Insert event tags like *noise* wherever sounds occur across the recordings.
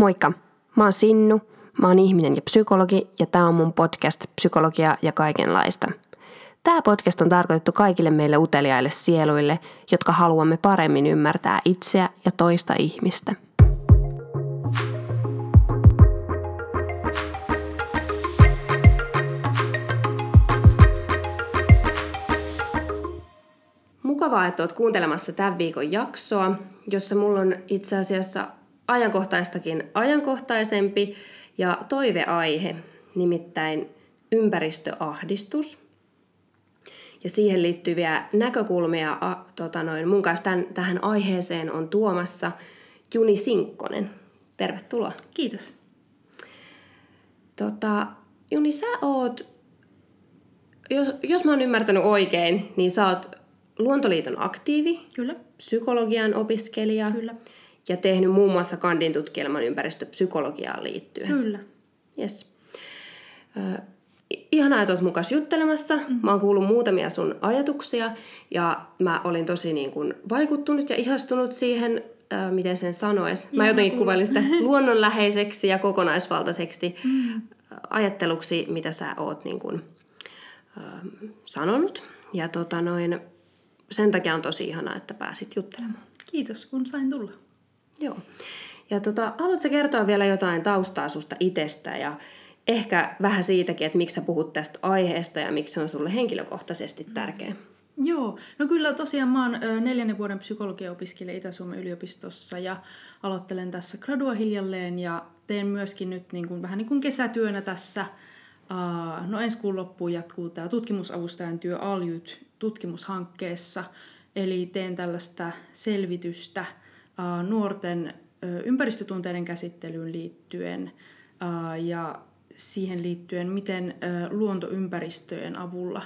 Moikka! Mä oon Sinnu, mä oon ihminen ja psykologi ja tää on mun podcast Psykologia ja kaikenlaista. Tämä podcast on tarkoitettu kaikille meille uteliaille sieluille, jotka haluamme paremmin ymmärtää itseä ja toista ihmistä. Mukavaa, että oot kuuntelemassa tämän viikon jaksoa, jossa mulla on itse asiassa ajankohtaistakin ajankohtaisempi ja toiveaihe, nimittäin ympäristöahdistus. Ja siihen liittyviä näkökulmia a, tota noin, mun kanssa tämän, tähän aiheeseen on tuomassa Juni Sinkkonen. Tervetuloa. Kiitos. Tota, Juni, sä oot, jos, jos mä oon ymmärtänyt oikein, niin sä oot Luontoliiton aktiivi, Kyllä. psykologian opiskelija Kyllä. Ja tehnyt muun muassa kandin tutkielman ympäristöpsykologiaan liittyen. Kyllä. Yes. Ö, ihanaa, että olet mukaan juttelemassa. Mm. Mä oon kuullut muutamia sun ajatuksia ja mä olin tosi niin kuin vaikuttunut ja ihastunut siihen, ö, miten sen sanoisi. Mä jotenkin kuvailin sitä *laughs* luonnonläheiseksi ja kokonaisvaltaiseksi Mm. ajatteluksi, mitä sä oot niin kuin, ö, sanonut. Ja tota noin, sen takia on tosi ihanaa, että pääsit juttelemaan. Kiitos, kun sain tulla. Joo. Ja tota, haluatko kertoa vielä jotain taustaa susta itsestä ja ehkä vähän siitäkin, että miksi sä puhut tästä aiheesta ja miksi se on sulle henkilökohtaisesti tärkeä? Joo, no kyllä tosiaan mä oon neljännen vuoden psykologia-opiskelija Itä-Suomen yliopistossa ja aloittelen tässä gradua hiljalleen ja teen myöskin nyt niin kuin, vähän niin kuin kesätyönä tässä. No ensi kuun loppuun jatkuu tämä tutkimusavustajan työ Aljut tutkimushankkeessa. Eli teen tällaista selvitystä nuorten ympäristötunteiden käsittelyyn liittyen ja siihen liittyen, miten luontoympäristöjen avulla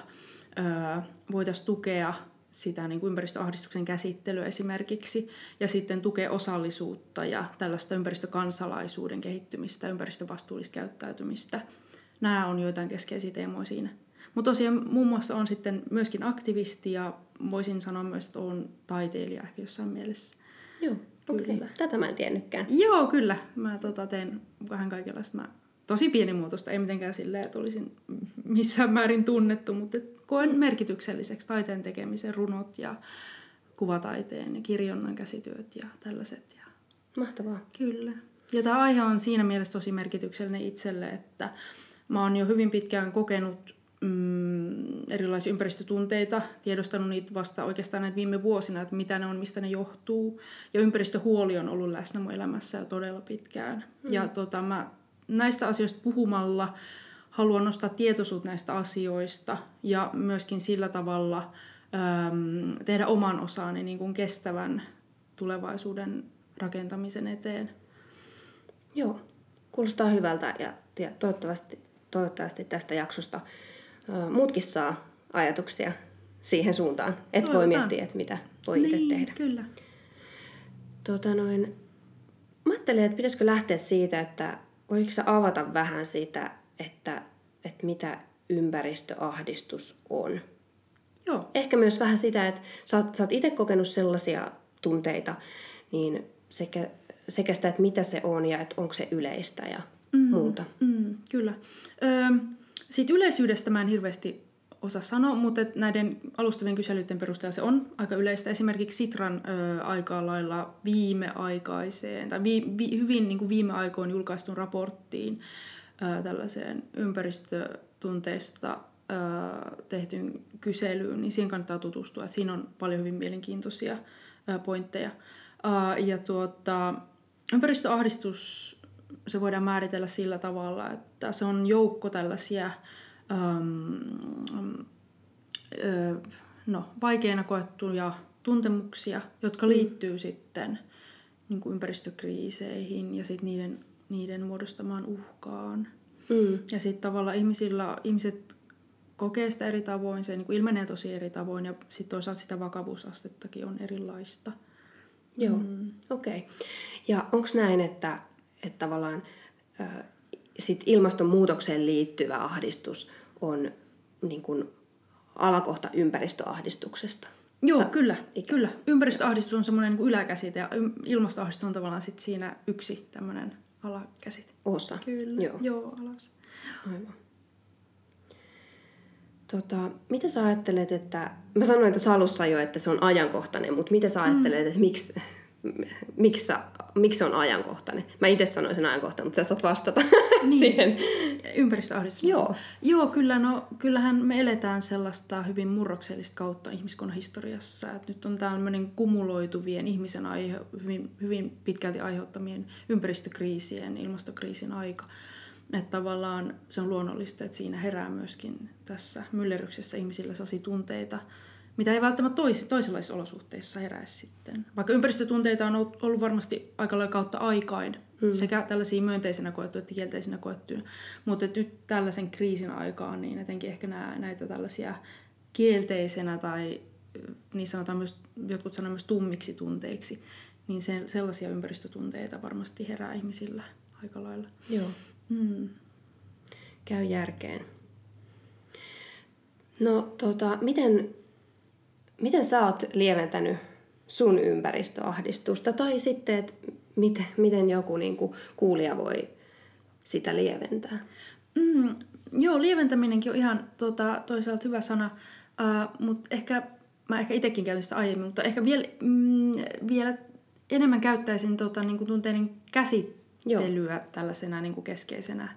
voitaisiin tukea sitä niin kuin ympäristöahdistuksen käsittelyä esimerkiksi, ja sitten tukea osallisuutta ja tällaista ympäristökansalaisuuden kehittymistä, ympäristövastuullista käyttäytymistä. Nämä on joitain keskeisiä teemoja siinä. Mutta tosiaan muun muassa on sitten myöskin aktivisti ja voisin sanoa myös, että olen taiteilija ehkä jossain mielessä. Joo, okei. Kyllä. Tätä mä en tiennytkään. Joo, kyllä. Mä tota, teen vähän kaikenlaista. Mä, tosi pienimuotoista, ei mitenkään silleen, että olisin missään määrin tunnettu, mutta koen merkitykselliseksi taiteen tekemisen runot ja kuvataiteen ja kirjonnan käsityöt ja tällaiset. Ja Mahtavaa. Kyllä. Ja tämä aihe on siinä mielessä tosi merkityksellinen itselle, että mä oon jo hyvin pitkään kokenut mm, erilaisia ympäristötunteita, tiedostanut niitä vasta oikeastaan näitä viime vuosina, että mitä ne on, mistä ne johtuu. Ja ympäristöhuoli on ollut läsnä mun elämässä jo todella pitkään. Mm. Ja tota, mä näistä asioista puhumalla haluan nostaa tietoisuutta näistä asioista ja myöskin sillä tavalla äm, tehdä oman osani niin kuin kestävän tulevaisuuden rakentamisen eteen. Joo, kuulostaa hyvältä ja, toivottavasti, toivottavasti tästä jaksosta muutkin saa ajatuksia siihen suuntaan, että voi miettiä, että mitä voi itse niin, tehdä. kyllä. Tota noin, mä ajattelin, että pitäisikö lähteä siitä, että voisitko sä avata vähän sitä, että, että mitä ympäristöahdistus on. Joo, Ehkä myös vähän sitä, että sä oot, sä oot itse kokenut sellaisia tunteita, niin sekä, sekä sitä, että mitä se on ja että onko se yleistä ja mm. muuta. mm, kyllä. Öö, siitä yleisyydestä mä en hirveästi osaa sanoa, mutta näiden alustavien kyselyiden perusteella se on aika yleistä. Esimerkiksi Sitran ö, aika lailla viimeaikaiseen, tai vi, vi, hyvin niin kuin viime aikoin julkaistun raporttiin ö, tällaiseen ympäristötunteesta ö, tehtyyn kyselyyn, niin siihen kannattaa tutustua. Siinä on paljon hyvin mielenkiintoisia ö, pointteja. Ö, ja tuota, ympäristöahdistus, se voidaan määritellä sillä tavalla, että se on joukko tällaisia äm, ö, no, vaikeina koettuja tuntemuksia, jotka liittyy sitten niin kuin ympäristökriiseihin ja sit niiden, niiden muodostamaan uhkaan. Mm. Ja sitten tavallaan ihmisillä, ihmiset kokee sitä eri tavoin, se niin kuin ilmenee tosi eri tavoin ja sitten toisaalta sitä vakavuusastettakin on erilaista. Joo, mm. okei. Okay. Ja onko näin, että, että tavallaan äh, sit ilmastonmuutokseen liittyvä ahdistus on niin kuin alakohta ympäristöahdistuksesta? Joo, Ta- kyllä, kyllä. Ympäristöahdistus on semmoinen niin yläkäsite ja ilmastoahdistus on tavallaan sit siinä yksi tämmöinen alakäsit. Osa. Kyllä, Joo. joo alas. Aivan. Tota, mitä sä ajattelet, että... Mä sanoin tuossa alussa jo, että se on ajankohtainen, mutta mitä sä ajattelet, että miksi, miksi, sä, miksi se on ajankohtainen? Mä itse sanoin sen ajankohtainen, mutta sä saat vastata *laughs* niin. siihen. Ympäristöahdistus. Joo. Joo, kyllä, no, kyllähän me eletään sellaista hyvin murroksellista kautta ihmiskunnan historiassa. Et nyt on tämmöinen kumuloituvien ihmisen aihe, hyvin, hyvin pitkälti aiheuttamien ympäristökriisien, ilmastokriisin aika. Että tavallaan se on luonnollista, että siinä herää myöskin tässä myllerryksessä ihmisillä sellaisia tunteita, mitä ei välttämättä tois, toisenlaisissa olosuhteissa heräisi sitten. Vaikka ympäristötunteita on ollut varmasti aika lailla kautta aikain, mm. sekä tällaisia myönteisenä koettuja että kielteisenä koettuja. Mutta nyt tällaisen kriisin aikaan, niin etenkin ehkä nää, näitä tällaisia kielteisenä tai niin sanotaan myös, jotkut sanoo myös tummiksi tunteiksi, niin se, sellaisia ympäristötunteita varmasti herää ihmisillä aika lailla. Joo. Mm. Käy järkeen. No tota, miten, miten sä oot lieventänyt sun ympäristöahdistusta tai sitten, että miten, miten joku niin kuin, kuulija voi sitä lieventää? Mm, joo, lieventäminenkin on ihan tota, toisaalta hyvä sana, uh, mutta ehkä mä ehkä itsekin käytin sitä aiemmin, mutta ehkä vielä, mm, vielä enemmän käyttäisin tota, niin kuin tunteiden käsittelyä Joo. tällaisena niin kuin keskeisenä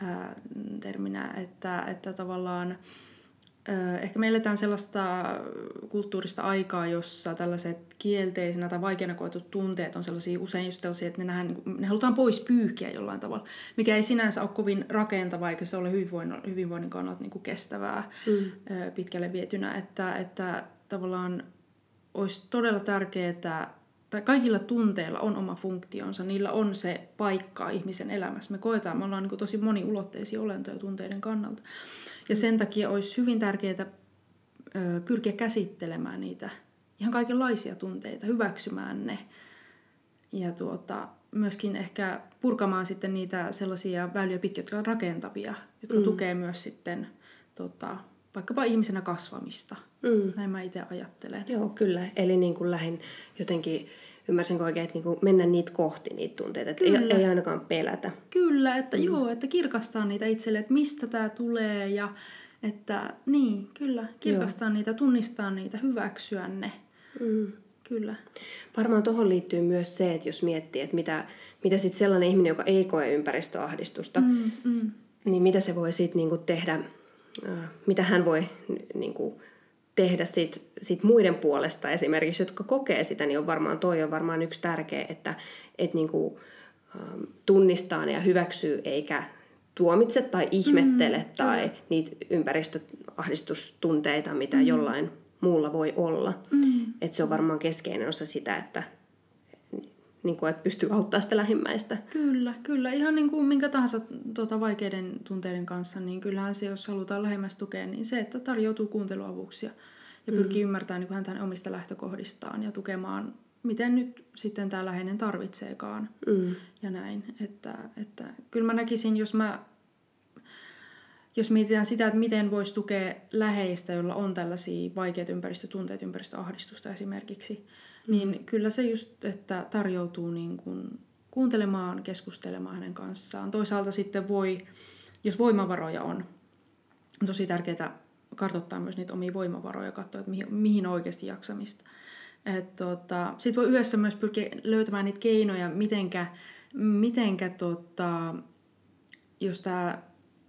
ää, terminä, että, että tavallaan Ehkä me eletään sellaista kulttuurista aikaa, jossa tällaiset kielteisenä tai vaikeana koetut tunteet on sellaisia usein just sellaisia, että ne, nähdään, niin ne halutaan pois pyyhkiä jollain tavalla, mikä ei sinänsä ole kovin rakentava eikä se ole hyvinvoinnin, hyvinvoinnin kannalta niin kuin kestävää mm. pitkälle vietynä. Että, että tavallaan olisi todella tärkeää, tai kaikilla tunteilla on oma funktionsa, niillä on se paikka ihmisen elämässä. Me koetaan, me ollaan niin tosi moniulotteisia olentoja tunteiden kannalta. Ja sen takia olisi hyvin tärkeää pyrkiä käsittelemään niitä ihan kaikenlaisia tunteita, hyväksymään ne. Ja tuota, myöskin ehkä purkamaan sitten niitä sellaisia väyliä pitkiä, jotka on rakentavia, jotka mm. tukee myös sitten tota, vaikkapa ihmisenä kasvamista. Mm. Näin mä itse ajattelen. Joo, kyllä. Eli niin kuin lähin jotenkin ymmärsinkö oikein, että niin mennä niitä kohti niitä tunteita, että ei, ei ainakaan pelätä. Kyllä, että mm. joo, että kirkastaa niitä itselle, että mistä tämä tulee ja että niin, kyllä, kirkastaa joo. niitä, tunnistaa niitä, hyväksyä ne. Mm. Kyllä. Varmaan tuohon liittyy myös se, että jos miettii, että mitä, mitä sitten sellainen ihminen, joka ei koe ympäristöahdistusta, mm, mm. niin mitä se voi sitten niinku tehdä, mitä hän voi niinku tehdä sit, sit muiden puolesta esimerkiksi, jotka kokee sitä, niin on varmaan toi on varmaan yksi tärkeä, että et niinku, ähm, tunnistaa ne ja hyväksyy eikä tuomitse tai ihmettele mm, tai kyllä. niitä ympäristöahdistustunteita, mitä mm. jollain muulla voi olla. Mm. Että se on varmaan keskeinen osa sitä, että niin kuin, että pystyy auttamaan sitä lähimmäistä. Kyllä, kyllä. Ihan niin kuin minkä tahansa tuota, vaikeiden tunteiden kanssa, niin kyllähän se, jos halutaan lähemmäs tukea, niin se, että tarjoutuu kuunteluavuksia ja pyrkii mm. ymmärtämään niin kuin häntä omista lähtökohdistaan ja tukemaan, miten nyt sitten tämä läheinen tarvitseekaan mm. ja näin. Että, että kyllä mä näkisin, jos mä jos mietitään sitä, että miten voisi tukea läheistä, jolla on tällaisia vaikeita ympäristötunteita, ympäristöahdistusta esimerkiksi, mm. Niin kyllä se just, että tarjoutuu niin kuin kuuntelemaan, keskustelemaan hänen kanssaan. Toisaalta sitten voi, jos voimavaroja on, on tosi tärkeää kartoittaa myös niitä omia voimavaroja, katsoa, että mihin, mihin oikeasti jaksamista. Tota, Sitten voi yhdessä myös pyrkiä löytämään niitä keinoja, mitenkä, mitenkä tota, jos tämä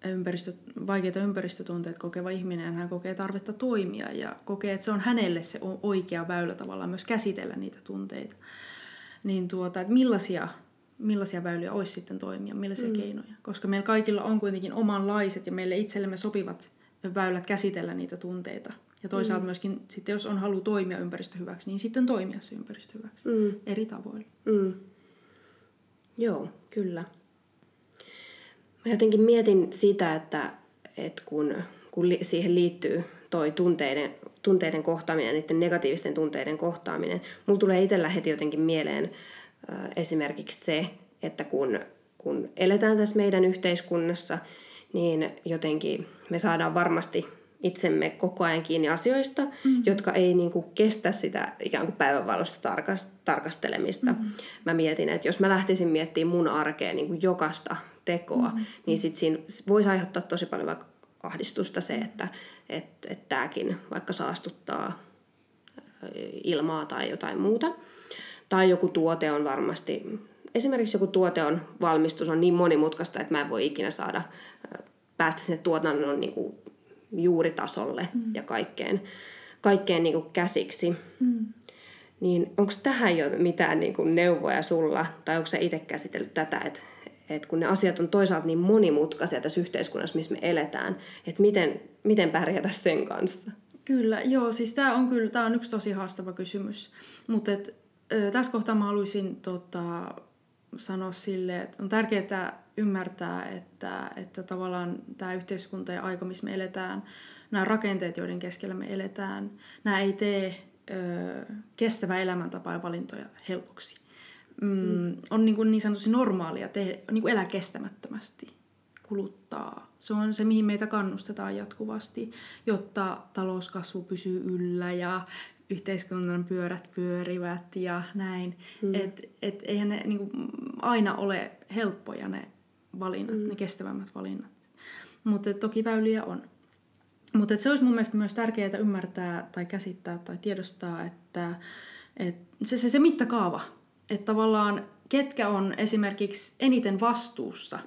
ympäristö, vaikeita ympäristötunteita kokeva ihminen, hän kokee tarvetta toimia ja kokee, että se on hänelle se oikea väylä tavallaan myös käsitellä niitä tunteita. Niin tuota, että millaisia, millaisia väyliä olisi sitten toimia, millaisia mm. keinoja. Koska meillä kaikilla on kuitenkin omanlaiset ja meille itsellemme sopivat väylät käsitellä niitä tunteita. Ja toisaalta mm. myöskin, sitten jos on halu toimia ympäristö hyväksi, niin sitten toimia se ympäristö hyväksi mm. eri tavoilla. Mm. Joo, kyllä. Mä jotenkin mietin sitä, että, että kun, kun li, siihen liittyy toi tunteiden, tunteiden kohtaaminen, niiden negatiivisten tunteiden kohtaaminen, mulla tulee itsellä heti jotenkin mieleen äh, esimerkiksi se, että kun, kun eletään tässä meidän yhteiskunnassa, niin jotenkin me saadaan varmasti itsemme koko ajan kiinni asioista, mm. jotka ei niin kuin kestä sitä ikään kuin päivänvalosta tarkast- tarkastelemista. Mm. Mä mietin, että jos mä lähtisin miettimään mun arkea niin kuin jokaista tekoa, mm. niin sit siinä voisi aiheuttaa tosi paljon vaikka ahdistusta se, että et, et tämäkin vaikka saastuttaa ilmaa tai jotain muuta. Tai joku tuote on varmasti, esimerkiksi joku tuote on valmistus on niin monimutkaista, että mä en voi ikinä saada päästä sinne tuotannon niin kuin juuritasolle mm. ja kaikkeen, kaikkeen niin kuin käsiksi. Mm. Niin onko tähän jo mitään niin kuin neuvoja sulla, tai onko sä itse käsitellyt tätä, että, että kun ne asiat on toisaalta niin monimutkaisia tässä yhteiskunnassa, missä me eletään, että miten, miten pärjätä sen kanssa? Kyllä, joo, siis tämä on kyllä, tämä on yksi tosi haastava kysymys, mutta et, tässä kohtaa mä haluaisin tota, sanoa sille, että on tärkeää ymmärtää, että, että tavallaan tämä yhteiskunta ja aika, missä me eletään, nämä rakenteet, joiden keskellä me eletään, nämä ei tee ö, kestävää elämäntapaa ja valintoja helpoksi. Mm, mm. On niin, kuin niin sanotusti normaalia tehdä, niin kuin elää kestämättömästi, kuluttaa. Se on se, mihin meitä kannustetaan jatkuvasti, jotta talouskasvu pysyy yllä ja yhteiskunnan pyörät pyörivät ja näin. Mm. Et, et eihän ne niin kuin, aina ole helppoja ne valinnat, mm. ne kestävämmät valinnat. Mutta toki väyliä on. Mutta se olisi mun mielestä myös tärkeää ymmärtää tai käsittää tai tiedostaa, että, että se, se, se mittakaava, että tavallaan ketkä on esimerkiksi eniten vastuussa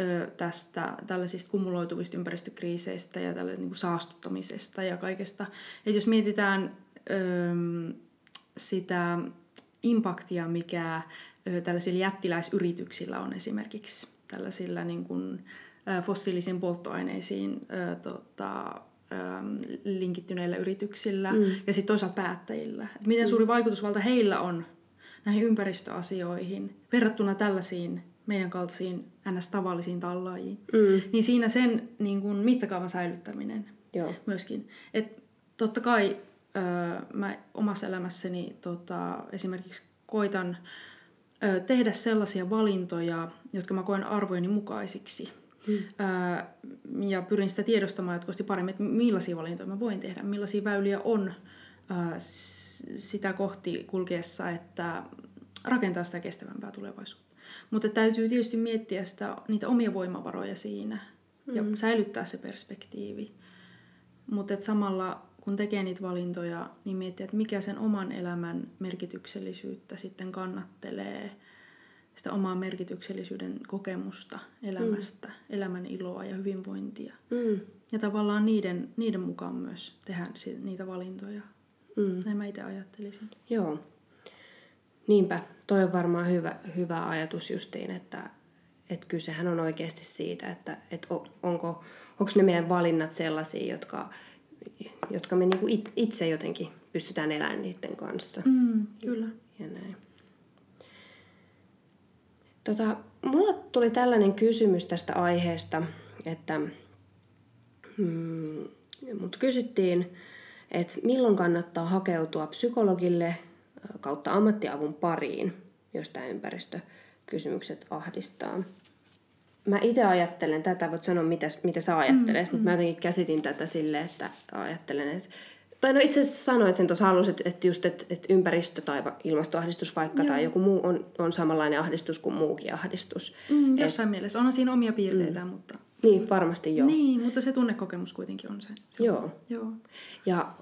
ö, tästä tällaisista kumuloituvista ympäristökriiseistä ja tällaisesta niin saastuttamisesta ja kaikesta. Et jos mietitään ö, sitä impaktia, mikä ö, tällaisilla jättiläisyrityksillä on esimerkiksi tällaisilla niin kuin, fossiilisiin polttoaineisiin ä, tota, linkittyneillä yrityksillä mm. ja sitten toisaalta päättäjillä. Et miten mm. suuri vaikutusvalta heillä on näihin ympäristöasioihin verrattuna tällaisiin meidän kaltaisiin ns-tavallisiin tallaajiin. Mm. Niin siinä sen niin kun, mittakaavan säilyttäminen Joo. myöskin. Et totta kai ö, mä omassa elämässäni tota, esimerkiksi koitan tehdä sellaisia valintoja, jotka mä koen arvojeni mukaisiksi. Hmm. ja pyrin sitä tiedostamaan jatkuvasti paremmin, että millaisia valintoja mä voin tehdä, millaisia väyliä on sitä kohti kulkeessa, että rakentaa sitä kestävämpää tulevaisuutta. Mutta täytyy tietysti miettiä sitä, niitä omia voimavaroja siinä ja mm. säilyttää se perspektiivi. Mutta samalla kun tekee niitä valintoja, niin miettii, että mikä sen oman elämän merkityksellisyyttä sitten kannattelee, sitä omaa merkityksellisyyden kokemusta elämästä, mm. elämän iloa ja hyvinvointia. Mm. Ja tavallaan niiden, niiden mukaan myös tehdä niitä valintoja. Mm. Näin mä itse ajattelisin. Joo. Niinpä, toi on varmaan hyvä, hyvä ajatus justiin, että, että kysehän on oikeasti siitä, että, että onko, onko ne meidän valinnat sellaisia, jotka jotka me niinku itse jotenkin pystytään elämään niiden kanssa. Mm, kyllä. Ja näin. Tota, mulla tuli tällainen kysymys tästä aiheesta, että mm, mut kysyttiin, että milloin kannattaa hakeutua psykologille kautta ammattiavun pariin, jos tämä ympäristökysymykset ahdistaa mä itse ajattelen tätä, voit sanoa mitä, mitä sä ajattelet, mm, mutta mm. mä jotenkin käsitin tätä sille, että ajattelen, että tai no itse asiassa sanoit sen tuossa alussa, että, että just, että, että ympäristö- tai ilmastoahdistus vaikka Joo. tai joku muu on, on samanlainen ahdistus kuin muukin ahdistus. Mm, jossain Et, mielessä. Onhan siinä omia piirteitä, mm. mutta... Niin, varmasti joo. Niin, mutta se tunnekokemus kuitenkin on se. se joo. On. joo. Ja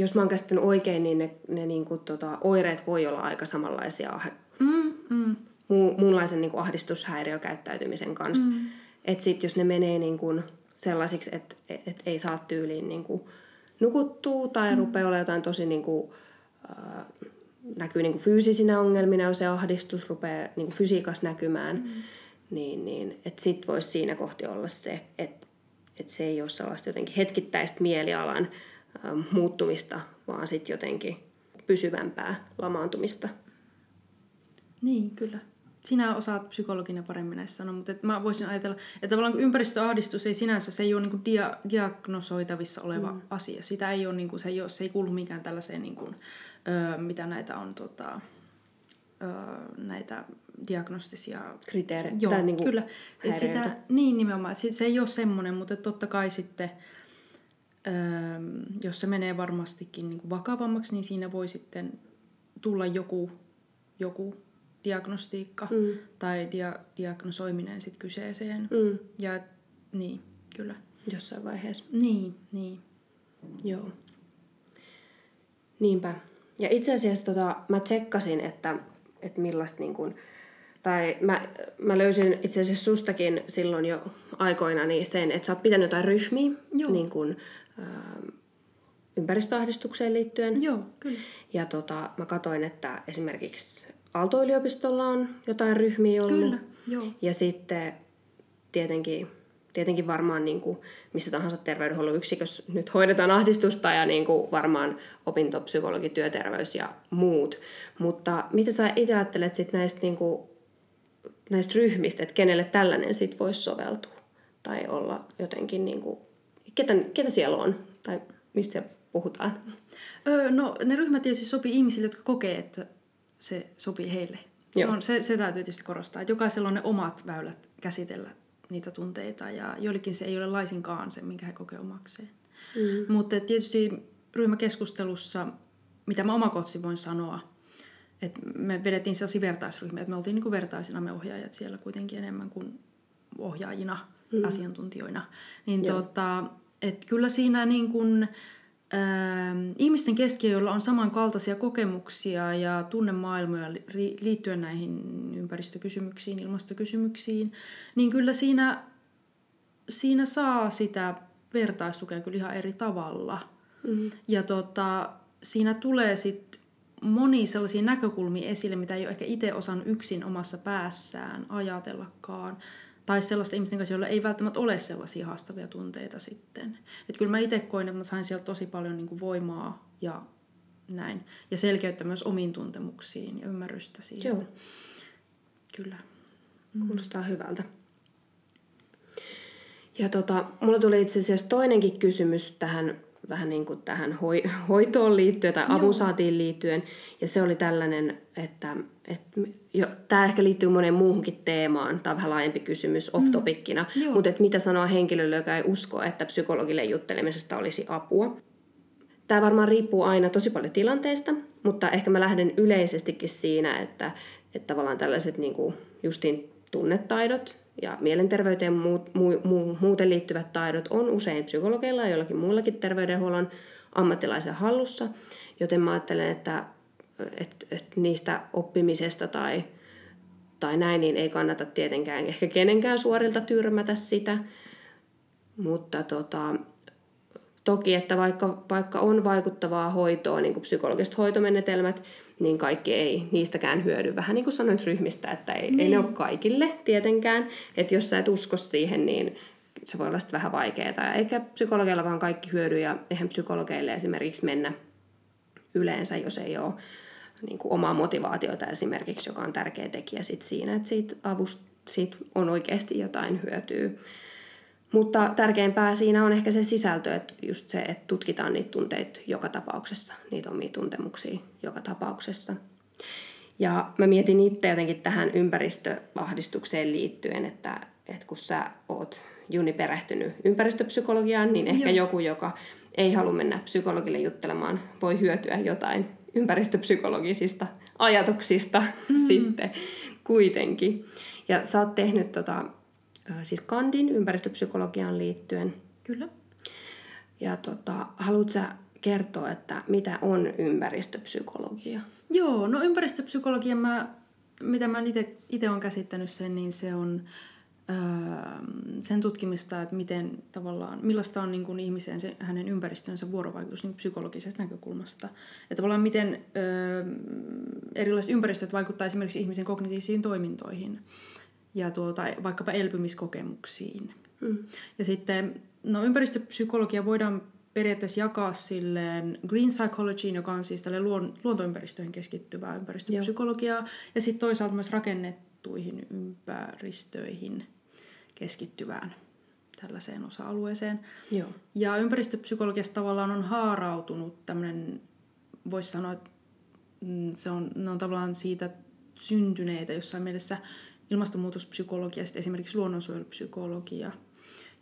jos mä oon käsittänyt oikein, niin ne, ne niin kuin, tota, oireet voi olla aika samanlaisia mm, mm muu, muunlaisen niin kuin ahdistushäiriökäyttäytymisen kanssa. Mm. Että sitten jos ne menee niin kuin sellaisiksi, että et ei saa tyyliin niin kuin nukuttua tai mm. rupeaa olemaan jotain tosi niin kuin, äh, näkyy niin kuin fyysisinä ongelmina, jos se ahdistus rupeaa niin kuin fysiikassa näkymään, mm. niin, niin että sitten voisi siinä kohti olla se, että että se ei ole sellaista jotenkin hetkittäistä mielialan muuttumista, vaan sitten jotenkin pysyvämpää lamaantumista. Niin, kyllä sinä osaat psykologina paremmin näissä sanoa, mutta mä voisin ajatella, että tavallaan ympäristöahdistus ei sinänsä, se ei ole niin dia, diagnosoitavissa oleva mm. asia. Sitä ei ole, niin kuin, se, ei ole, se ei kuulu mikään tällaiseen, niin kuin, ö, mitä näitä on, tota, ö, näitä diagnostisia... Kriteereitä. Joo, niin kuin kyllä. Sitä, niin nimenomaan. Se, se ei ole semmoinen, mutta totta kai sitten jos se menee varmastikin niin kuin vakavammaksi, niin siinä voi sitten tulla joku, joku diagnostiikka mm. tai dia, diagnosoiminen sit kyseeseen. Mm. Ja niin, kyllä. Jossain vaiheessa. Niin, niin. Joo. Niinpä. Ja itse asiassa tota, mä tsekkasin, että, että millaista niin kuin, tai mä, mä löysin itse asiassa sustakin silloin jo aikoina niin sen, että sä oot pitänyt jotain ryhmiä Joo. Niin kuin, ä, ympäristöahdistukseen liittyen. Joo, kyllä. Ja tota, mä katsoin, että esimerkiksi Aalto-yliopistolla on jotain ryhmiä ollut. Kyllä, joo. Ja sitten tietenkin, tietenkin varmaan niin kuin missä tahansa terveydenhuollon yksikössä nyt hoidetaan ahdistusta ja niin kuin varmaan opintopsykologi, työterveys ja muut. Mutta mitä sä itse ajattelet sit näistä, niin kuin, näistä ryhmistä, että kenelle tällainen sit voisi soveltua? Tai olla jotenkin, niin kuin, ketä, ketä siellä on? Tai mistä puhutaan? Öö, no ne ryhmät tietysti sopii ihmisille, jotka kokee, että se sopii heille. Se, on, se, se täytyy tietysti korostaa, että jokaisella on ne omat väylät käsitellä niitä tunteita ja joillekin se ei ole laisinkaan se, minkä he kokee omakseen. Mm. Mutta tietysti ryhmäkeskustelussa, mitä mä omakohtaisesti voin sanoa, että me vedettiin sellaisia vertaisryhmiä, että me oltiin niin vertaisina me ohjaajat siellä kuitenkin enemmän kuin ohjaajina, mm. asiantuntijoina. Niin tota, että kyllä siinä niin kuin, Ähm, ihmisten keskiöllä on samankaltaisia kokemuksia ja tunnemaailmoja liittyen näihin ympäristökysymyksiin, ilmastokysymyksiin, niin kyllä siinä, siinä saa sitä vertaistukea kyllä ihan eri tavalla. Mm. Ja tota, siinä tulee sitten moni sellaisia näkökulmia esille, mitä ei ole ehkä itse osannut yksin omassa päässään ajatellakaan tai sellaisten ihmisten kanssa, joilla ei välttämättä ole sellaisia haastavia tunteita sitten. Että kyllä mä itse koin, että mä sain sieltä tosi paljon niin kuin voimaa ja näin. Ja selkeyttä myös omiin tuntemuksiin ja ymmärrystä siihen. Joo. Kyllä. Kuulostaa mm. hyvältä. Ja tota, mulla tuli itse asiassa toinenkin kysymys tähän vähän niin kuin tähän hoi, hoitoon liittyen tai avusaatiin liittyen. Ja se oli tällainen, että, tämä ehkä liittyy moneen muuhunkin teemaan. Tämä on vähän laajempi kysymys off-topikkina. Mm. Mutta että mitä sanoa henkilölle, joka ei usko, että psykologille juttelemisesta olisi apua. Tämä varmaan riippuu aina tosi paljon tilanteesta, mutta ehkä mä lähden yleisestikin siinä, että, että tavallaan tällaiset niin kuin justiin tunnetaidot, ja mielenterveyteen muut, mu, mu, muuten liittyvät taidot on usein psykologeilla ja jollakin muillakin terveydenhuollon ammattilaisen hallussa, joten mä ajattelen, että, että, että niistä oppimisesta tai, tai näin, niin ei kannata tietenkään ehkä kenenkään suorilta tyrmätä sitä, mutta tota, toki, että vaikka, vaikka on vaikuttavaa hoitoa, niin kuin psykologiset hoitomenetelmät, niin kaikki ei niistäkään hyödy. Vähän niin kuin sanoit ryhmistä, että ei, niin. ei ne niin. ole kaikille tietenkään. Että jos sä et usko siihen, niin se voi olla sitten vähän vaikeaa. Eikä psykologillakaan kaikki hyödy ja eihän psykologeille esimerkiksi mennä yleensä, jos ei ole niin kuin omaa motivaatiota esimerkiksi, joka on tärkeä tekijä sit siinä, että siitä, avust, siitä on oikeasti jotain hyötyä. Mutta tärkeimpää siinä on ehkä se sisältö, että just se, että tutkitaan niitä tunteita joka tapauksessa, niitä omia tuntemuksia joka tapauksessa. Ja mä mietin itse jotenkin tähän ympäristöahdistukseen liittyen, että, että kun sä oot Juni perehtynyt ympäristöpsykologiaan, niin ehkä Joo. joku, joka ei halua mennä psykologille juttelemaan, voi hyötyä jotain ympäristöpsykologisista ajatuksista mm. sitten kuitenkin. Ja sä oot tehnyt tota, siis kandin ympäristöpsykologiaan liittyen. Kyllä. Ja tota, haluatko sä kertoa, että mitä on ympäristöpsykologia? Joo, no ympäristöpsykologia, mä, mitä mä itse olen käsittänyt sen, niin se on sen tutkimista, että miten tavallaan, millaista on niin kuin ihmisen, se, hänen ympäristönsä vuorovaikutus niin psykologisesta näkökulmasta. Että tavallaan miten öö, erilaiset ympäristöt vaikuttavat esimerkiksi ihmisen kognitiivisiin toimintoihin ja tuota, vaikkapa elpymiskokemuksiin. Mm. Ja sitten no, ympäristöpsykologia voidaan periaatteessa jakaa silleen green psychology, joka on siis tälle luon, luontoympäristöihin keskittyvää ympäristöpsykologiaa, Joo. ja sitten toisaalta myös rakennettuihin ympäristöihin keskittyvään tällaiseen osa-alueeseen. Joo. Ja ympäristöpsykologiassa tavallaan on haarautunut tämmöinen, voisi sanoa, että mm, se on, ne on tavallaan siitä syntyneitä jossain mielessä ilmastonmuutospsykologia ja esimerkiksi luonnonsuojelupsykologia.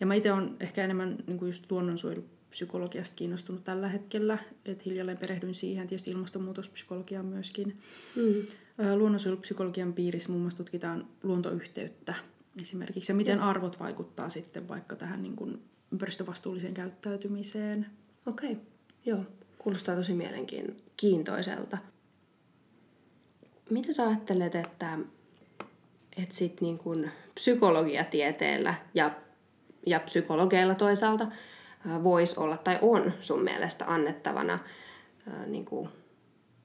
Ja mä itse olen ehkä enemmän niin kuin just luonnonsuojelupsykologia psykologiasta kiinnostunut tällä hetkellä, että hiljalleen perehdyn siihen, tietysti ilmastonmuutospsykologiaan myöskin. Mm. Luonnonsuojelupsykologian piirissä muun muassa tutkitaan luontoyhteyttä esimerkiksi, ja miten arvot vaikuttaa sitten vaikka tähän niin kuin ympäristövastuulliseen käyttäytymiseen. Okei, okay. joo. Kuulostaa tosi mielenkiintoiselta. Mitä sä ajattelet, että, että sit niin kuin psykologiatieteellä ja, ja psykologeilla toisaalta voisi olla tai on sun mielestä annettavana niin kuin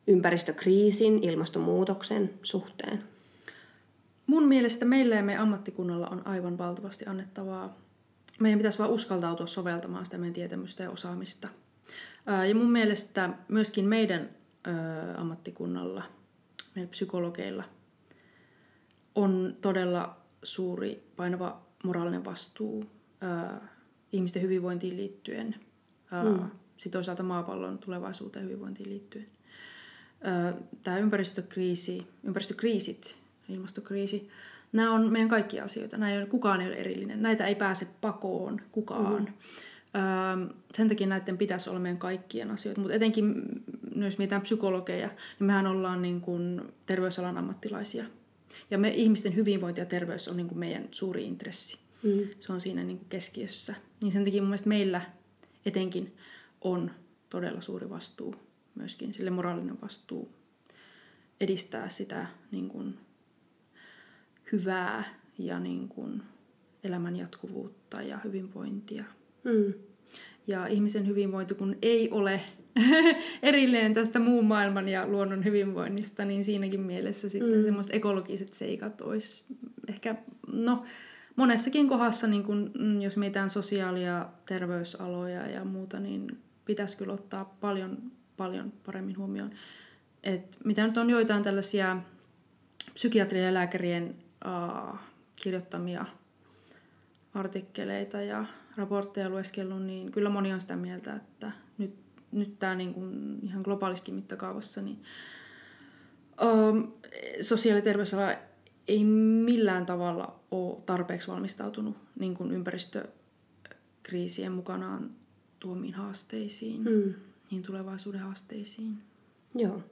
ympäristökriisin, ilmastonmuutoksen suhteen? Mun mielestä meillä ja meidän ammattikunnalla on aivan valtavasti annettavaa. Meidän pitäisi vain uskaltautua soveltamaan sitä meidän tietämystä ja osaamista. Ja mun mielestä myöskin meidän ammattikunnalla, meidän psykologeilla, on todella suuri painava moraalinen vastuu ihmisten hyvinvointiin liittyen. Mm. Sitten toisaalta maapallon tulevaisuuteen hyvinvointiin liittyen. Tämä ympäristökriisi, ympäristökriisit, ilmastokriisi, nämä on meidän kaikki asioita. Nämä ei ole, kukaan ei ole erillinen. Näitä ei pääse pakoon kukaan. Mm. sen takia näiden pitäisi olla meidän kaikkien asioita. Mutta etenkin, jos mietitään psykologeja, niin mehän ollaan niin kuin terveysalan ammattilaisia. Ja me ihmisten hyvinvointi ja terveys on niin kuin meidän suuri intressi. Mm. Se on siinä niin kuin keskiössä. Niin sen takia mun mielestä meillä etenkin on todella suuri vastuu myöskin, sille moraalinen vastuu edistää sitä niin kuin, hyvää ja niin kuin, elämän jatkuvuutta ja hyvinvointia. Mm. Ja ihmisen hyvinvointi, kun ei ole *laughs* erilleen tästä muun maailman ja luonnon hyvinvoinnista, niin siinäkin mielessä sitten mm. semmoiset ekologiset seikat olisi ehkä, no monessakin kohdassa, niin kun, mm, jos mietitään sosiaali- ja terveysaloja ja muuta, niin pitäisi kyllä ottaa paljon, paljon paremmin huomioon. Et mitä nyt on joitain tällaisia psykiatrien ja lääkärien uh, kirjoittamia artikkeleita ja raportteja lueskellut, niin kyllä moni on sitä mieltä, että nyt, nyt tämä niin kuin ihan globaalisti mittakaavassa, niin um, sosiaali- ja terveysala ei millään tavalla ole tarpeeksi valmistautunut niin kuin ympäristökriisien mukanaan tuomiin haasteisiin, mm. niin tulevaisuuden haasteisiin. Joo.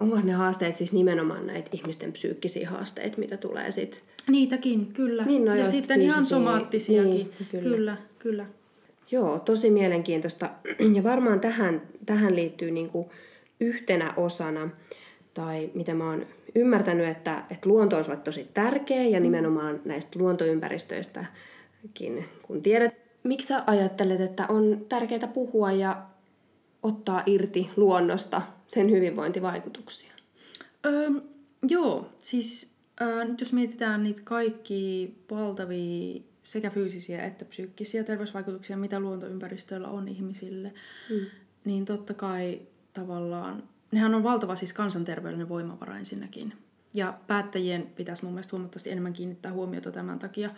Onko ne haasteet siis nimenomaan näitä ihmisten psyykkisiä haasteita, mitä tulee sitten? Niitäkin, kyllä. Niin, no ja sitten fyysisiä... ihan somaattisiakin. Niin, kyllä. kyllä, kyllä. Joo, tosi mielenkiintoista. *clears throat* Ja varmaan tähän, tähän liittyy niinku yhtenä osana, tai mitä mä oon ymmärtänyt, että, että luonto olisi tosi tärkeä ja nimenomaan näistä luontoympäristöistäkin, kun tiedät. Miksi sä ajattelet, että on tärkeää puhua ja ottaa irti luonnosta sen hyvinvointivaikutuksia? Öö, joo, siis öö, nyt jos mietitään niitä kaikki valtavia sekä fyysisiä että psyykkisiä terveysvaikutuksia, mitä luontoympäristöillä on ihmisille, mm. niin totta kai tavallaan nehän on valtava siis kansanterveydellinen voimavara ensinnäkin. Ja päättäjien pitäisi mun mielestä huomattavasti enemmän kiinnittää huomiota tämän takia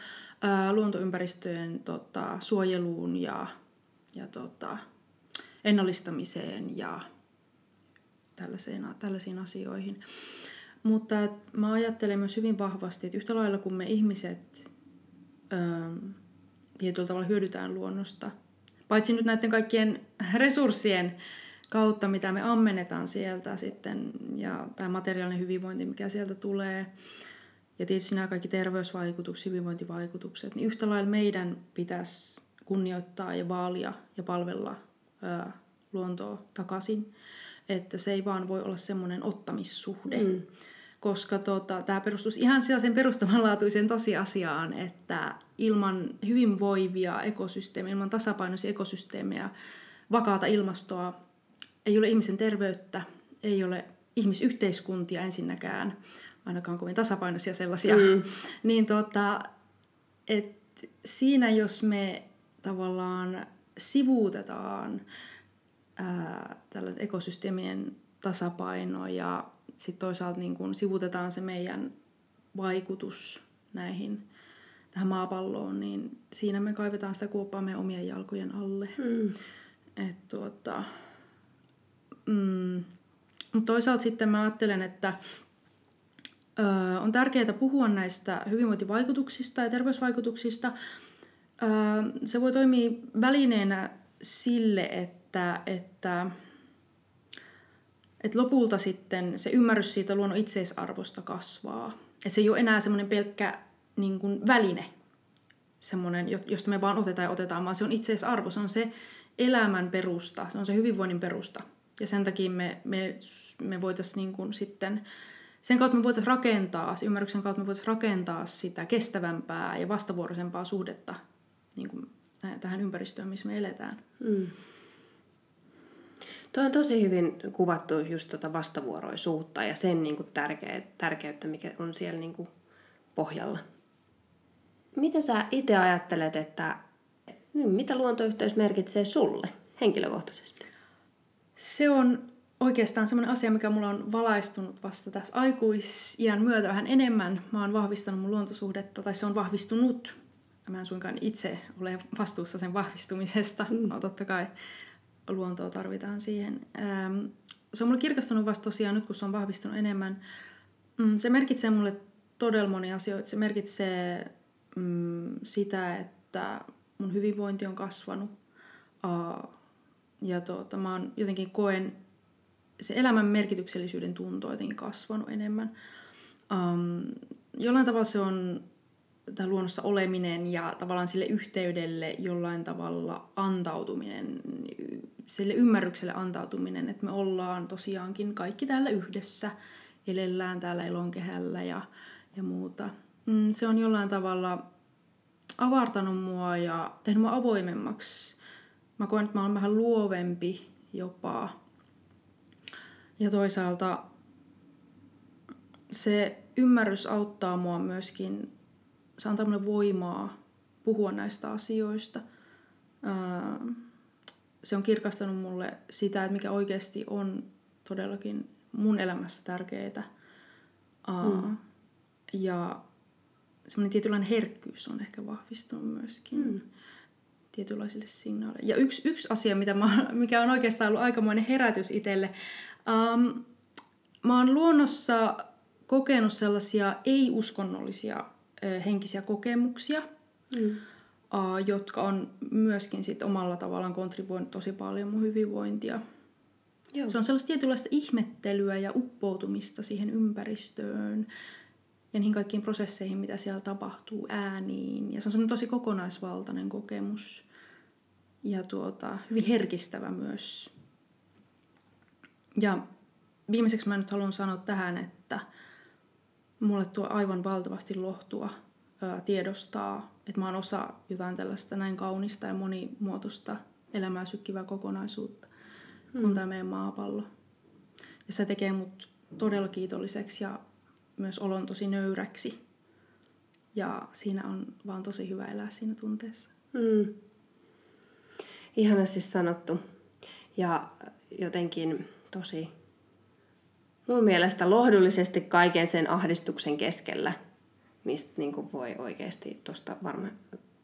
ää, luontoympäristöjen tota, suojeluun ja, ja tota, ennallistamiseen ja tällaisiin, tällaisiin asioihin. Mutta mä ajattelen myös hyvin vahvasti, että yhtä lailla kuin me ihmiset ää, tietyllä tavalla hyödytään luonnosta, paitsi nyt näiden kaikkien resurssien kautta, mitä me ammennetaan sieltä sitten, ja tämä materiaalinen hyvinvointi, mikä sieltä tulee, ja tietysti nämä kaikki terveysvaikutukset, hyvinvointivaikutukset, niin yhtä lailla meidän pitäisi kunnioittaa ja vaalia ja palvella ää, luontoa takaisin. Että se ei vaan voi olla semmoinen ottamissuhde. Mm. Koska tota, tämä perustus ihan sellaisen perustavanlaatuisen tosiasiaan, että ilman hyvinvoivia ekosysteemejä, ilman tasapainoisia ekosysteemejä, vakaata ilmastoa, ei ole ihmisen terveyttä, ei ole ihmisyhteiskuntia ensinnäkään, ainakaan kovin tasapainoisia sellaisia, mm. *laughs* niin tota, et siinä jos me tavallaan sivuutetaan ää, tällä ekosysteemien tasapaino ja sitten toisaalta niin kun sivuutetaan se meidän vaikutus näihin tähän maapalloon, niin siinä me kaivetaan sitä kuoppaa meidän omien jalkojen alle. Mm. Et tuota, Mm, toisaalta sitten mä ajattelen, että ö, on tärkeää puhua näistä hyvinvointivaikutuksista ja terveysvaikutuksista. Ö, se voi toimia välineenä sille, että, että, että lopulta sitten se ymmärrys siitä luonnon itseisarvosta kasvaa. Että se ei ole enää semmoinen pelkkä niin kuin väline, semmoinen, josta me vaan otetaan ja otetaan, vaan se on itseisarvo, se on se elämän perusta, se on se hyvinvoinnin perusta. Ja sen takia me, me, me voitaisiin niin kuin sitten, sen kautta me voitaisiin rakentaa, ymmärryksen kautta me voitaisiin rakentaa sitä kestävämpää ja vastavuoroisempaa suhdetta niin kuin tähän ympäristöön, missä me eletään. Mm. Tuo on tosi hyvin kuvattu just tuota vastavuoroisuutta ja sen niin kuin tärkeä, tärkeyttä, mikä on siellä niin kuin pohjalla. Mitä sä itse ajattelet, että niin, mitä luontoyhteys merkitsee sulle henkilökohtaisesti? Se on oikeastaan semmoinen asia, mikä mulla on valaistunut vasta tässä aikuisiän myötä vähän enemmän. Mä oon vahvistanut mun luontosuhdetta, tai se on vahvistunut. Mä en suinkaan itse ole vastuussa sen vahvistumisesta. Mm. No, totta kai luontoa tarvitaan siihen. Ähm, se on mulle kirkastunut vasta tosiaan nyt, kun se on vahvistunut enemmän. Mm, se merkitsee mulle todella monia asioita. Se merkitsee mm, sitä, että mun hyvinvointi on kasvanut. Uh, ja tuota, mä oon jotenkin koen, se elämän merkityksellisyyden tunto on jotenkin kasvanut enemmän. Jollain tavalla se on tämä luonnossa oleminen ja tavallaan sille yhteydelle jollain tavalla antautuminen, sille ymmärrykselle antautuminen, että me ollaan tosiaankin kaikki täällä yhdessä, elellään täällä elonkehällä ja, ja muuta. Mm, se on jollain tavalla avartanut mua ja tehnyt mua avoimemmaksi. Mä koen, että mä olen vähän luovempi jopa. Ja toisaalta se ymmärrys auttaa mua myöskin, se antaa mulle voimaa puhua näistä asioista. Se on kirkastanut mulle sitä, että mikä oikeasti on todellakin mun elämässä tärkeää. Mm. Ja semmoinen tietynlainen herkkyys on ehkä vahvistunut myöskin mm. tietynlaisille signaaleille. Ja yksi, yksi asia, mitä mä, mikä on oikeastaan ollut aikamoinen herätys itselle. Um, mä oon luonnossa kokenut sellaisia ei-uskonnollisia henkisiä kokemuksia, mm. jotka on myöskin sit omalla tavallaan kontribuoinut tosi paljon mun hyvinvointia. Joo. Se on sellaista tietynlaista ihmettelyä ja uppoutumista siihen ympäristöön ja niihin kaikkiin prosesseihin, mitä siellä tapahtuu, ääniin. Ja se on semmoinen tosi kokonaisvaltainen kokemus ja tuota, hyvin herkistävä myös. Ja viimeiseksi mä nyt haluan sanoa tähän, että mulle tuo aivan valtavasti lohtua ää, tiedostaa, että mä oon osa jotain tällaista näin kaunista ja monimuotoista elämää sykkivää kokonaisuutta, hmm. kun tämä meidän maapallo. Ja se tekee mut todella kiitolliseksi ja myös olon tosi nöyräksi. Ja siinä on vaan tosi hyvä elää siinä tunteessa. Mm. Ihanasti sanottu. Ja jotenkin tosi mun mielestä lohdullisesti kaiken sen ahdistuksen keskellä, mistä niin kuin voi oikeasti tuosta varmaan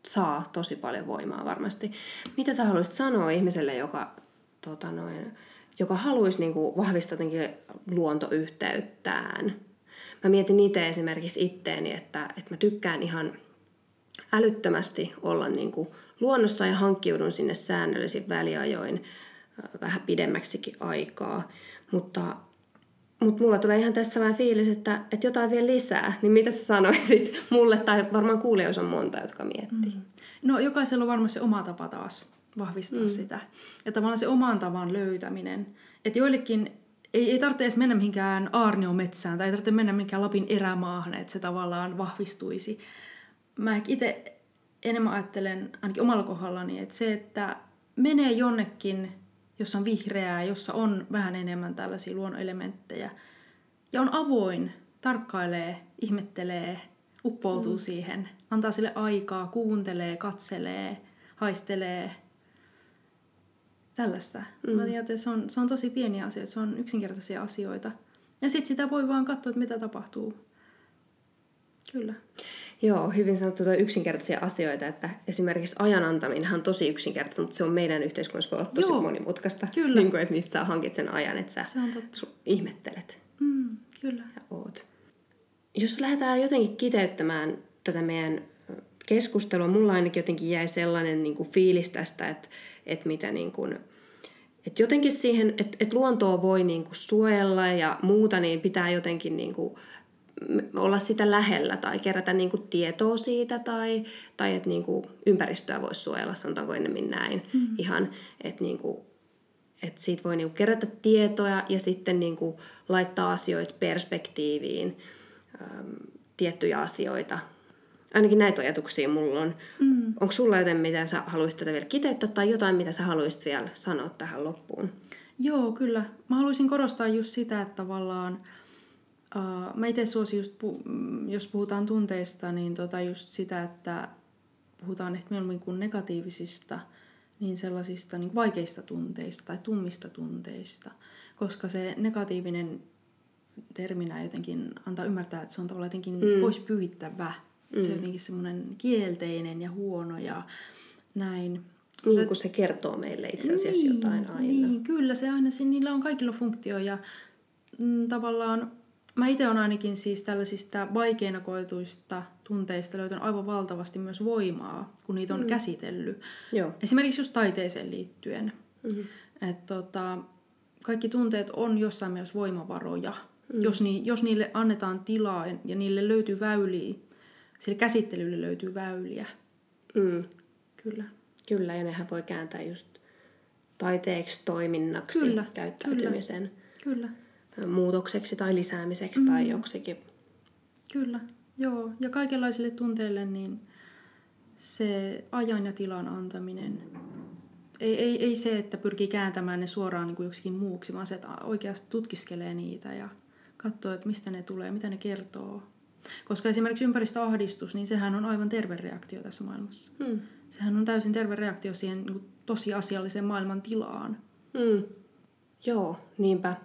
saa tosi paljon voimaa varmasti. Mitä sä haluaisit sanoa ihmiselle, joka, tota noin, joka haluaisi niin kuin vahvistaa jotenkin luontoyhteyttään mä mietin itse esimerkiksi itteeni, että, että mä tykkään ihan älyttömästi olla niin kuin luonnossa ja hankkiudun sinne säännöllisin väliajoin vähän pidemmäksikin aikaa. Mutta, mutta mulla tulee ihan tässä vähän fiilis, että, että jotain vielä lisää. Niin mitä sä sanoisit *laughs* mulle, tai varmaan kuulijoissa on monta, jotka miettii. Mm. No jokaisella on varmasti se oma tapa taas vahvistaa mm. sitä. Ja tavallaan se oman tavan löytäminen. Että joillekin ei, ei tarvitse edes mennä mihinkään Aarnio-metsään tai ei tarvitse mennä mihinkään Lapin erämaahan, että se tavallaan vahvistuisi. Mä itse enemmän ajattelen, ainakin omalla kohdallani, että se, että menee jonnekin, jossa on vihreää, jossa on vähän enemmän tällaisia luonnoelementtejä, ja on avoin, tarkkailee, ihmettelee, uppoutuu mm. siihen, antaa sille aikaa, kuuntelee, katselee, haistelee – tällaista. Mm. Mä tiedän, että se on, se on tosi pieniä asioita, se on yksinkertaisia asioita. Ja sitten sitä voi vaan katsoa, että mitä tapahtuu. Kyllä. Joo, hyvin sanottu tuo yksinkertaisia asioita, että esimerkiksi ajan antaminen on tosi yksinkertaista, mutta se on meidän yhteiskunnassa voi olla tosi Joo, monimutkaista. Kyllä. Niin kuin, että mistä sä hankit sen ajan, että sä se on totta. ihmettelet. Mm, kyllä. Ja oot. Jos lähdetään jotenkin kiteyttämään tätä meidän keskustelua, mulla ainakin jotenkin jäi sellainen niin kuin fiilis tästä, että että mitä niin kuin, että jotenkin siihen, että, että luontoa voi niin kuin suojella ja muuta, niin pitää jotenkin niin kuin olla sitä lähellä tai kerätä niin kuin tietoa siitä tai, tai että niin kuin ympäristöä voisi suojella, sanotaanko ennemmin näin. Mm. Ihan, että niin kuin, että siitä voi niin kuin kerätä tietoa ja sitten niin kuin laittaa asioita perspektiiviin, ähm, tiettyjä asioita. Ainakin näitä ajatuksia mulla on. Mm. Onko sulla jotain, mitä sä haluaisit tätä vielä kiteyttää tai jotain, mitä sä haluaisit vielä sanoa tähän loppuun? Joo, kyllä. Mä haluaisin korostaa just sitä, että tavallaan Uh, mä itse suosin just, pu- jos puhutaan tunteista, niin tota just sitä, että puhutaan ehkä mieluummin kuin negatiivisista, niin sellaisista niin vaikeista tunteista tai tummista tunteista. Koska se negatiivinen terminä jotenkin antaa ymmärtää, että se on tavallaan jotenkin mm. pois pyyhittävä. Mm. Se on jotenkin semmoinen kielteinen ja huono ja näin. Niin kun se kertoo meille itse asiassa niin, jotain aina. Niin, kyllä se aina, se, niillä on kaikilla funktio ja mm, tavallaan mä itse olen ainakin siis tällaisista vaikeina koetuista tunteista löytänyt aivan valtavasti myös voimaa, kun niitä on mm. käsitellyt. Joo. Esimerkiksi just taiteeseen liittyen. Mm-hmm. Että tota, kaikki tunteet on jossain mielessä voimavaroja, mm. jos, ni, jos niille annetaan tilaa ja niille löytyy väyliä, sille käsittelylle löytyy väyliä. Mm. Kyllä. Kyllä, ja nehän voi kääntää just taiteeksi toiminnaksi kyllä, käyttäytymisen. Kyllä. kyllä muutokseksi tai lisäämiseksi mm. tai joksikin. Kyllä, joo. Ja kaikenlaisille tunteille niin se ajan ja tilan antaminen. Ei, ei, ei se, että pyrkii kääntämään ne suoraan niin kuin joksikin muuksi, vaan se, että oikeasti tutkiskelee niitä ja katsoo, että mistä ne tulee, mitä ne kertoo. Koska esimerkiksi ympäristöahdistus, niin sehän on aivan terve reaktio tässä maailmassa. Hmm. Sehän on täysin terve reaktio siihen niin tosiasialliseen maailman tilaan. Hmm. Joo, niinpä.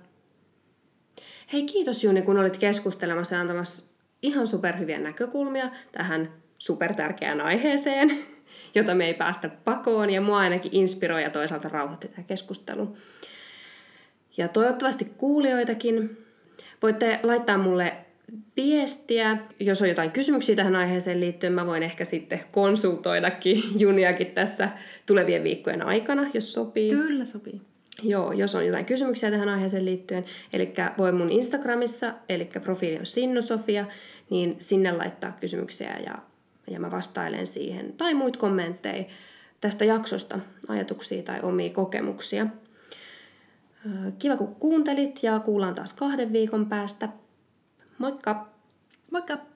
Hei kiitos Juni, kun olit keskustelemassa ja antamassa ihan superhyviä näkökulmia tähän supertärkeään aiheeseen, *laughs* jota me ei päästä pakoon ja mua ainakin inspiroi ja toisaalta rauhoitti tämä keskustelu. Ja toivottavasti kuulijoitakin. Voitte laittaa mulle viestiä. Jos on jotain kysymyksiä tähän aiheeseen liittyen, mä voin ehkä sitten konsultoidakin *laughs* Juniakin tässä tulevien viikkojen aikana, jos sopii. Kyllä sopii. Joo, jos on jotain kysymyksiä tähän aiheeseen liittyen, eli voi mun Instagramissa, eli profiili on Sinnusofia, niin sinne laittaa kysymyksiä ja, ja mä vastailen siihen. Tai muut kommentteja tästä jaksosta, ajatuksia tai omia kokemuksia. Kiva kun kuuntelit ja kuullaan taas kahden viikon päästä. Moikka! Moikka!